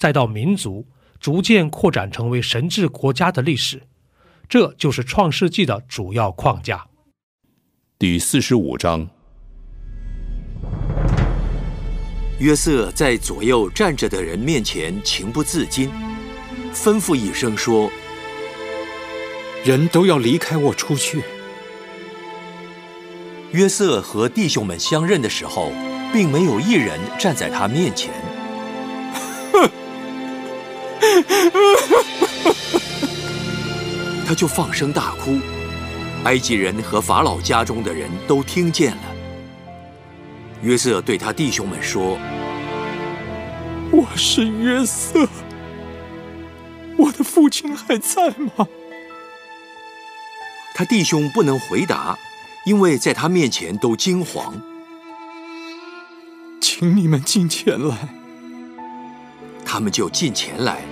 再到民族逐渐扩展成为神治国家的历史，这就是创世纪的主要框架。第四十五章，约瑟在左右站着的人面前情不自禁，吩咐一声说：“人都要离开我出去。”约瑟和弟兄们相认的时候，并没有一人站在他面前。他就放声大哭，埃及人和法老家中的人都听见了。约瑟对他弟兄们说：“我是约瑟，我的父亲还在吗？”他弟兄不能回答，因为在他面前都惊惶。请你们进前来。他们就进前来。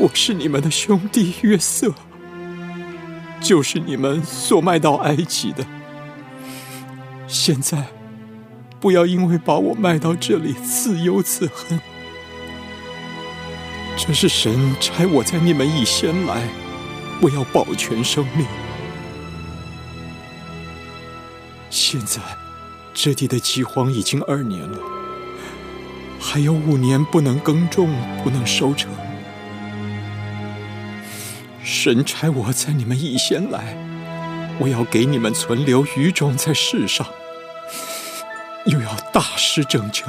我是你们的兄弟约瑟，就是你们所卖到埃及的。现在，不要因为把我卖到这里自忧自恨。这是神差我在你们以先来，我要保全生命。现在，这地的饥荒已经二年了，还有五年不能耕种，不能收成。神差我在你们以先来，我要给你们存留余种在世上，又要大施拯救，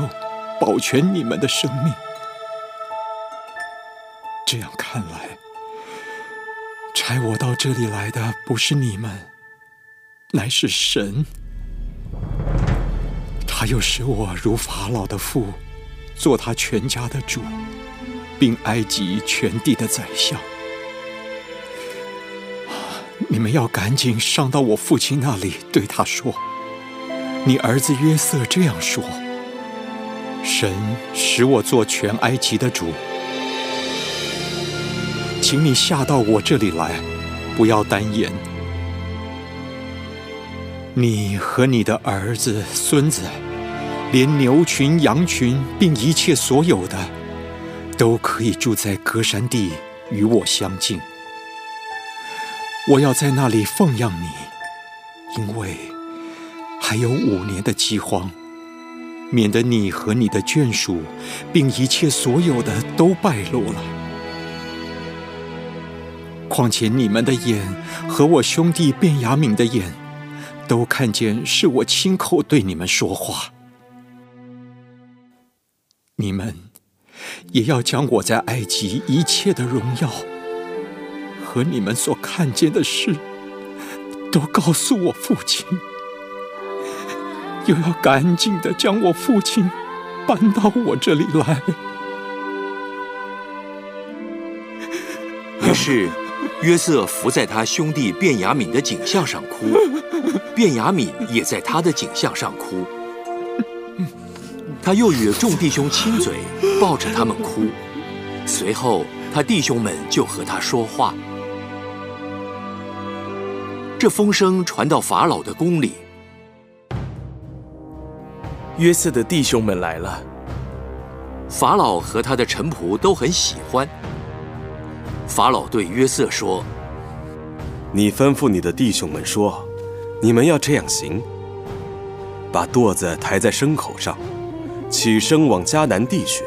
保全你们的生命。这样看来，差我到这里来的不是你们，乃是神。他又使我如法老的父，做他全家的主，并埃及全地的宰相。你们要赶紧上到我父亲那里，对他说：“你儿子约瑟这样说：神使我做全埃及的主，请你下到我这里来，不要单言。你和你的儿子、孙子，连牛群、羊群，并一切所有的，都可以住在隔山地，与我相近。”我要在那里奉养你，因为还有五年的饥荒，免得你和你的眷属，并一切所有的都败露了。况且你们的眼和我兄弟卞雅敏的眼，都看见是我亲口对你们说话。你们也要将我在埃及一切的荣耀。和你们所看见的事，都告诉我父亲，又要赶紧的将我父亲搬到我这里来。于是，约瑟伏在他兄弟卞雅敏的颈项上哭，卞雅敏也在他的颈项上哭。他又与众弟兄亲嘴，抱着他们哭。随后，他弟兄们就和他说话。这风声传到法老的宫里，约瑟的弟兄们来了。法老和他的臣仆都很喜欢。法老对约瑟说：“你吩咐你的弟兄们说，你们要这样行：把垛子抬在牲口上，起身往迦南地去。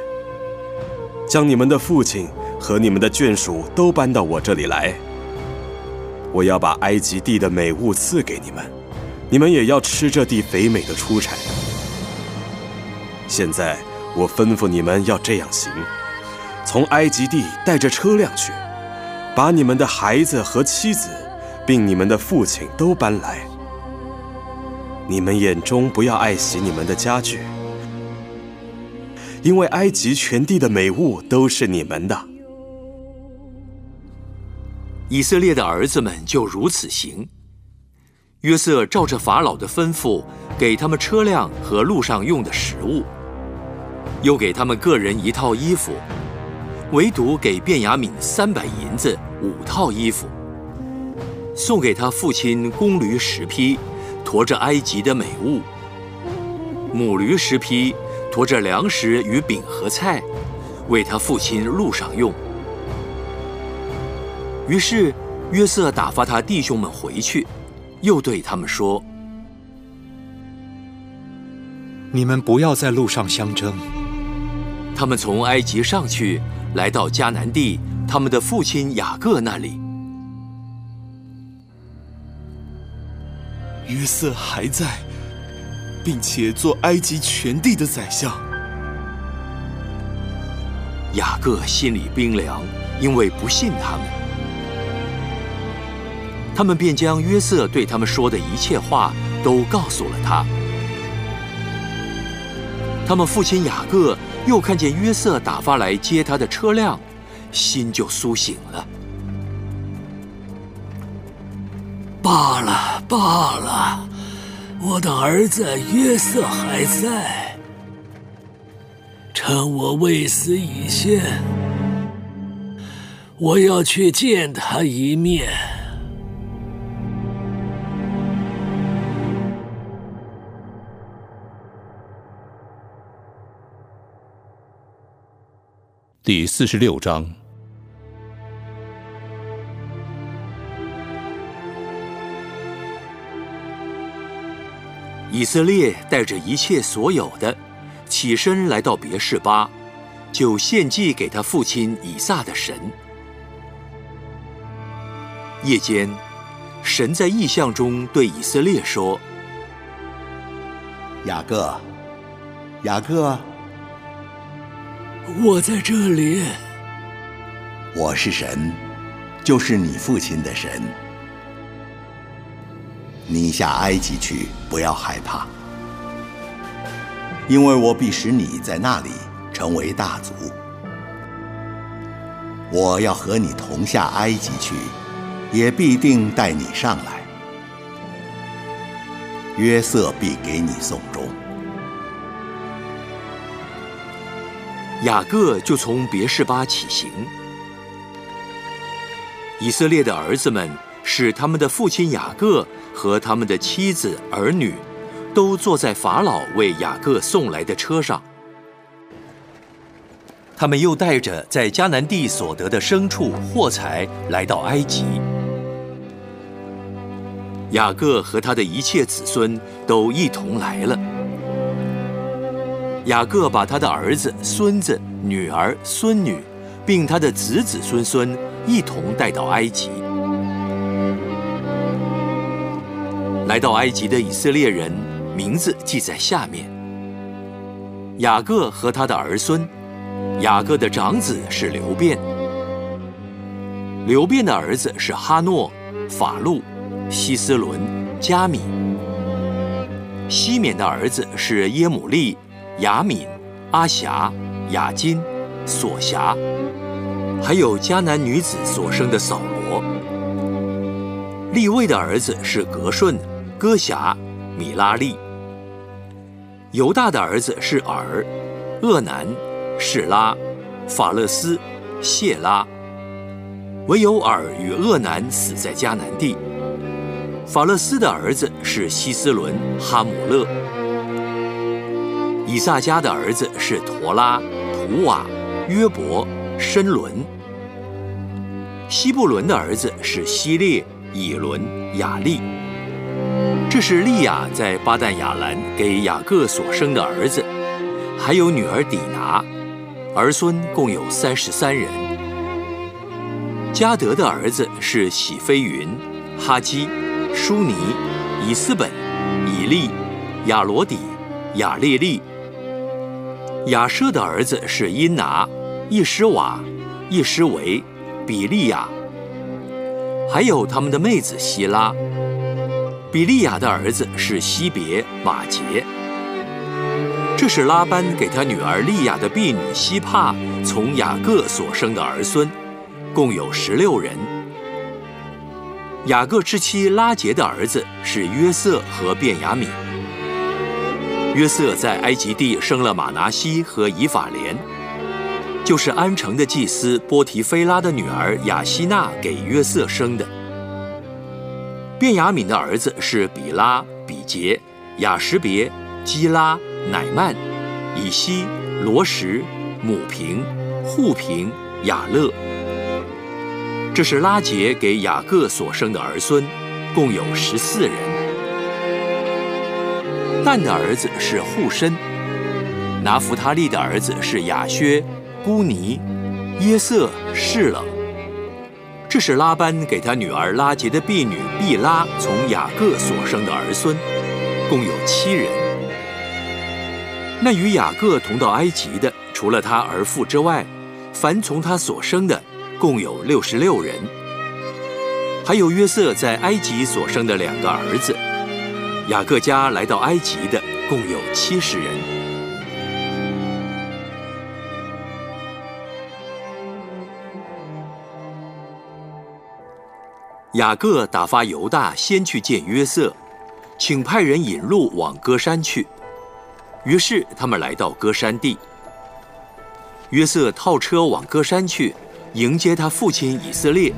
将你们的父亲和你们的眷属都搬到我这里来。我要把埃及地的美物赐给你们，你们也要吃这地肥美的出产。现在我吩咐你们要这样行：从埃及地带着车辆去，把你们的孩子和妻子，并你们的父亲都搬来。你们眼中不要爱惜你们的家具，因为埃及全地的美物都是你们的。以色列的儿子们就如此行。约瑟照着法老的吩咐，给他们车辆和路上用的食物，又给他们个人一套衣服，唯独给卞雅敏三百银子五套衣服，送给他父亲公驴十匹，驮着埃及的美物；母驴十匹，驮着粮食与饼和菜，为他父亲路上用。于是，约瑟打发他弟兄们回去，又对他们说：“你们不要在路上相争。”他们从埃及上去，来到迦南地，他们的父亲雅各那里。约瑟还在，并且做埃及全地的宰相。雅各心里冰凉，因为不信他们。他们便将约瑟对他们说的一切话都告诉了他。他们父亲雅各又看见约瑟打发来接他的车辆，心就苏醒了。罢了罢了，我的儿子约瑟还在，趁我未死以前，我要去见他一面。第四十六章，以色列带着一切所有的，起身来到别是巴，就献祭给他父亲以撒的神。夜间，神在异象中对以色列说：“雅各，雅各。”我在这里。我是神，就是你父亲的神。你下埃及去，不要害怕，因为我必使你在那里成为大族。我要和你同下埃及去，也必定带你上来。约瑟必给你送终。雅各就从别是巴起行。以色列的儿子们使他们的父亲雅各和他们的妻子儿女，都坐在法老为雅各送来的车上。他们又带着在迦南地所得的牲畜货财来到埃及。雅各和他的一切子孙都一同来了。雅各把他的儿子、孙子、女儿、孙女，并他的子子孙孙一同带到埃及。来到埃及的以色列人名字记在下面：雅各和他的儿孙。雅各的长子是刘辩，刘辩的儿子是哈诺、法路、希斯伦、加米。西缅的儿子是耶母利。雅敏、阿霞、雅金、索霞，还有迦南女子所生的扫罗。利位的儿子是格顺、哥霞、米拉利。犹大的儿子是尔、厄南、士拉、法勒斯、谢拉。唯有尔与厄南死在迦南地。法勒斯的儿子是希斯伦、哈姆勒。以撒家的儿子是陀拉、图瓦、约伯、申伦；希布伦的儿子是希列、以伦、雅利。这是利亚在巴旦亚兰给雅各所生的儿子，还有女儿底拿。儿孙共有三十三人。加德的儿子是喜飞云、哈基、舒尼、以斯本、以利、亚罗底、亚列利。亚舍的儿子是因拿、易施瓦、易施维、比利亚，还有他们的妹子希拉。比利亚的儿子是西别、马杰。这是拉班给他女儿利亚的婢女希帕从雅各所生的儿孙，共有十六人。雅各之妻拉杰的儿子是约瑟和便雅悯。约瑟在埃及地生了马拿西和以法莲，就是安城的祭司波提菲拉的女儿雅西娜给约瑟生的。便雅悯的儿子是比拉、比杰、雅什别、基拉、乃曼、以西、罗什、母平、户平、雅勒。这是拉杰给雅各所生的儿孙，共有十四人。但的儿子是户身，拿弗他利的儿子是雅薛、孤尼、耶色、士冷。这是拉班给他女儿拉杰的婢女毕拉从雅各所生的儿孙，共有七人。那与雅各同到埃及的，除了他儿妇之外，凡从他所生的，共有六十六人。还有约瑟在埃及所生的两个儿子。雅各家来到埃及的共有七十人。雅各打发犹大先去见约瑟，请派人引路往歌山去。于是他们来到歌山地。约瑟套车往歌山去，迎接他父亲以色列。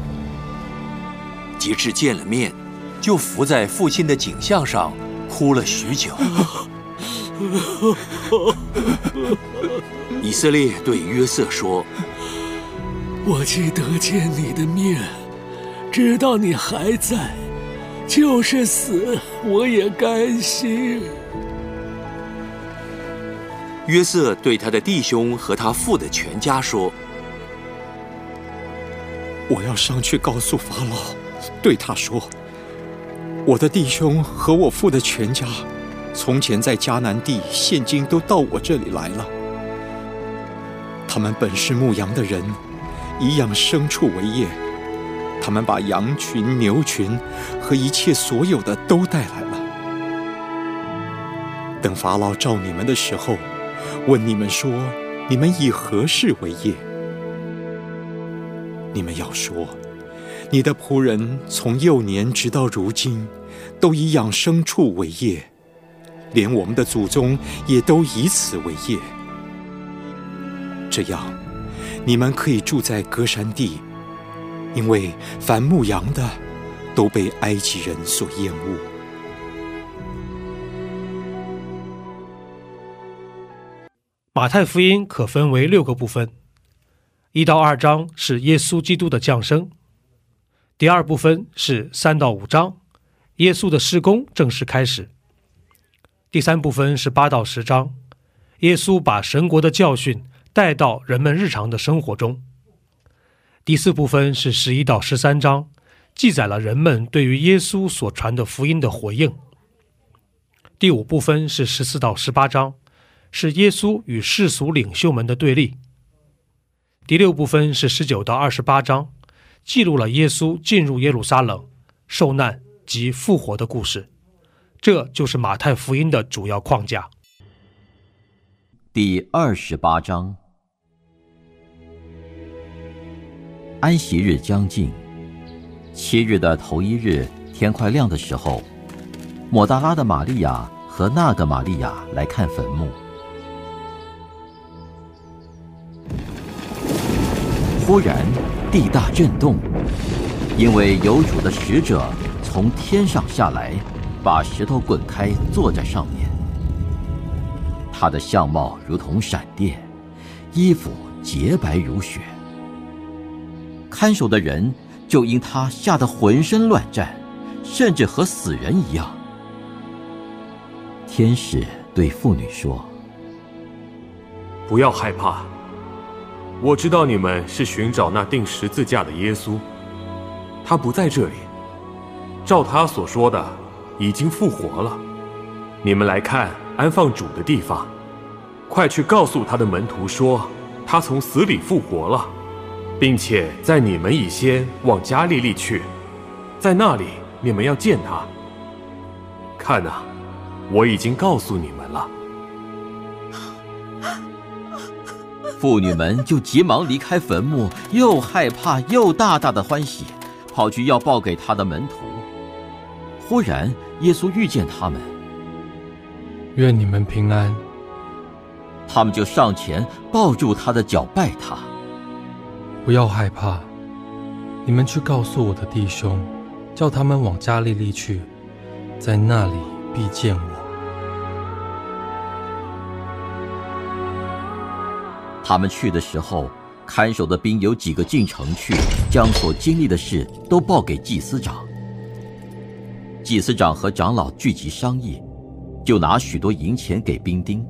及至见了面。就伏在父亲的颈项上，哭了许久。以色列对约瑟说：“我既得见你的面，知道你还在，就是死我也甘心。”约瑟对他的弟兄和他父的全家说：“我要上去告诉法老，对他说。”我的弟兄和我父的全家，从前在迦南地，现今都到我这里来了。他们本是牧羊的人，以养牲畜为业。他们把羊群、牛群和一切所有的都带来了。等法老召你们的时候，问你们说：“你们以何事为业？”你们要说。你的仆人从幼年直到如今，都以养牲畜为业，连我们的祖宗也都以此为业。这样，你们可以住在歌山地，因为凡牧羊的都被埃及人所厌恶。马太福音可分为六个部分，一到二章是耶稣基督的降生。第二部分是三到五章，耶稣的施工正式开始。第三部分是八到十章，耶稣把神国的教训带到人们日常的生活中。第四部分是十一到十三章，记载了人们对于耶稣所传的福音的回应。第五部分是十四到十八章，是耶稣与世俗领袖们的对立。第六部分是十九到二十八章。记录了耶稣进入耶路撒冷、受难及复活的故事，这就是马太福音的主要框架。第二十八章，安息日将近，七日的头一日，天快亮的时候，抹大拉的玛利亚和那个玛利亚来看坟墓，忽然。地大震动，因为有主的使者从天上下来，把石头滚开，坐在上面。他的相貌如同闪电，衣服洁白如雪。看守的人就因他吓得浑身乱颤，甚至和死人一样。天使对妇女说：“不要害怕，我知道你们是寻找那钉十字架的耶稣，他不在这里。照他所说的，已经复活了。你们来看安放主的地方，快去告诉他的门徒说，他从死里复活了，并且在你们以先往加利利去，在那里你们要见他。看呐，我已经告诉你们了。妇女们就急忙离开坟墓，又害怕又大大的欢喜，跑去要报给他的门徒。忽然，耶稣遇见他们，愿你们平安。他们就上前抱住他的脚拜他。不要害怕，你们去告诉我的弟兄，叫他们往加利利去，在那里必见我。他们去的时候，看守的兵有几个进城去，将所经历的事都报给祭司长。祭司长和长老聚集商议，就拿许多银钱给兵丁。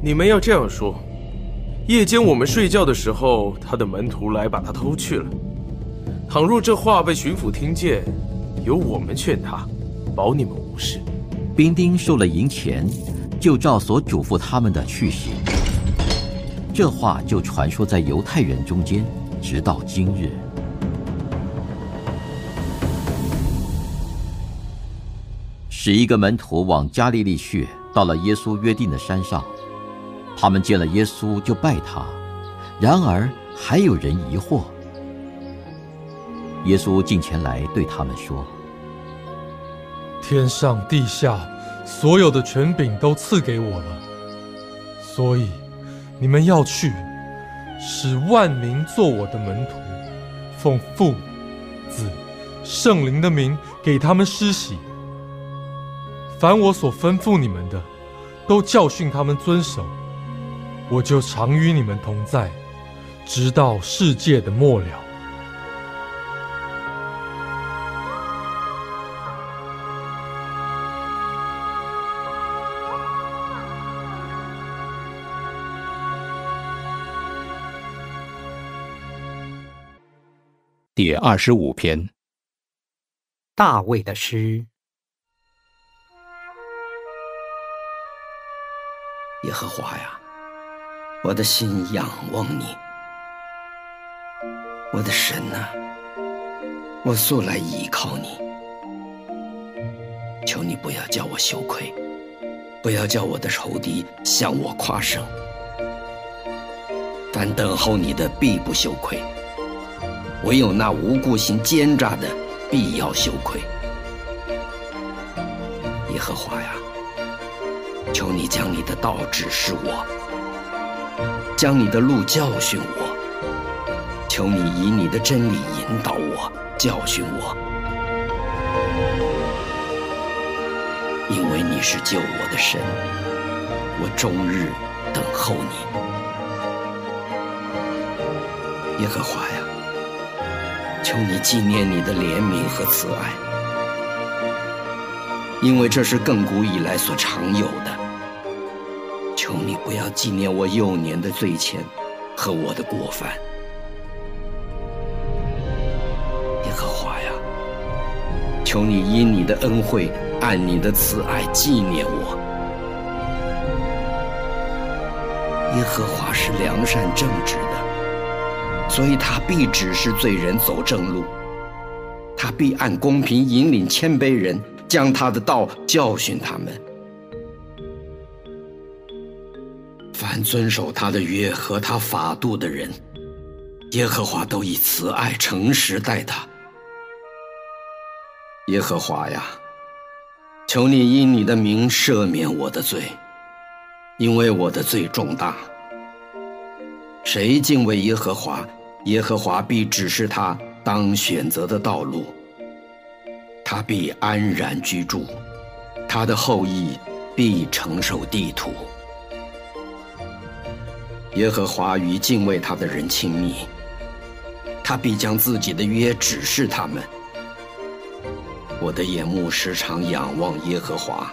你们要这样说：夜间我们睡觉的时候，他的门徒来把他偷去了。倘若这话被巡抚听见，由我们劝他，保你们无事。兵丁收了银钱。就照所嘱咐他们的去行，这话就传说在犹太人中间，直到今日。十一个门徒往加利利去，到了耶稣约定的山上，他们见了耶稣就拜他，然而还有人疑惑。耶稣近前来对他们说：“天上地下。”所有的权柄都赐给我了，所以你们要去，使万民做我的门徒，奉父、子、圣灵的名给他们施洗。凡我所吩咐你们的，都教训他们遵守。我就常与你们同在，直到世界的末了。第二十五篇，大卫的诗。耶和华呀，我的心仰望你，我的神呐，我素来倚靠你。求你不要叫我羞愧，不要叫我的仇敌向我夸胜。凡等候你的，必不羞愧。唯有那无故心奸诈的，必要羞愧。耶和华呀，求你将你的道指示我，将你的路教训我。求你以你的真理引导我，教训我，因为你是救我的神，我终日等候你。耶和华呀。求你纪念你的怜悯和慈爱，因为这是亘古以来所常有的。求你不要纪念我幼年的罪愆和我的过犯，耶和华呀！求你因你的恩惠，按你的慈爱纪念我。耶和华是良善正直的。所以他必指示罪人走正路，他必按公平引领谦卑人，将他的道教训他们。凡遵守他的约和他法度的人，耶和华都以慈爱诚实待他。耶和华呀，求你因你的名赦免我的罪，因为我的罪重大。谁敬畏耶和华？耶和华必指示他当选择的道路，他必安然居住，他的后裔必承受地土。耶和华与敬畏他的人亲密，他必将自己的约指示他们。我的眼目时常仰望耶和华，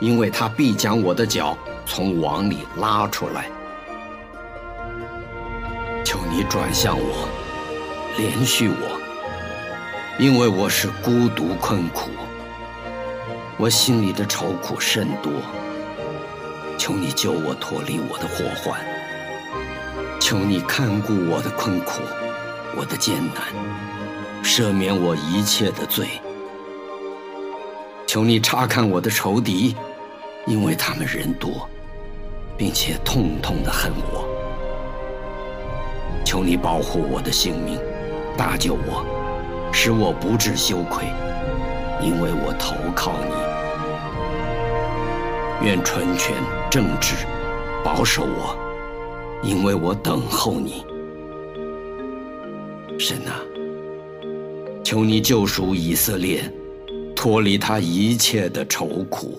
因为他必将我的脚从网里拉出来。求你转向我，连续我，因为我是孤独困苦，我心里的愁苦甚多。求你救我脱离我的祸患，求你看顾我的困苦，我的艰难，赦免我一切的罪。求你查看我的仇敌，因为他们人多，并且痛痛的恨我。求你保护我的性命，搭救我，使我不致羞愧，因为我投靠你。愿纯全正直保守我，因为我等候你。神啊，求你救赎以色列，脱离他一切的愁苦。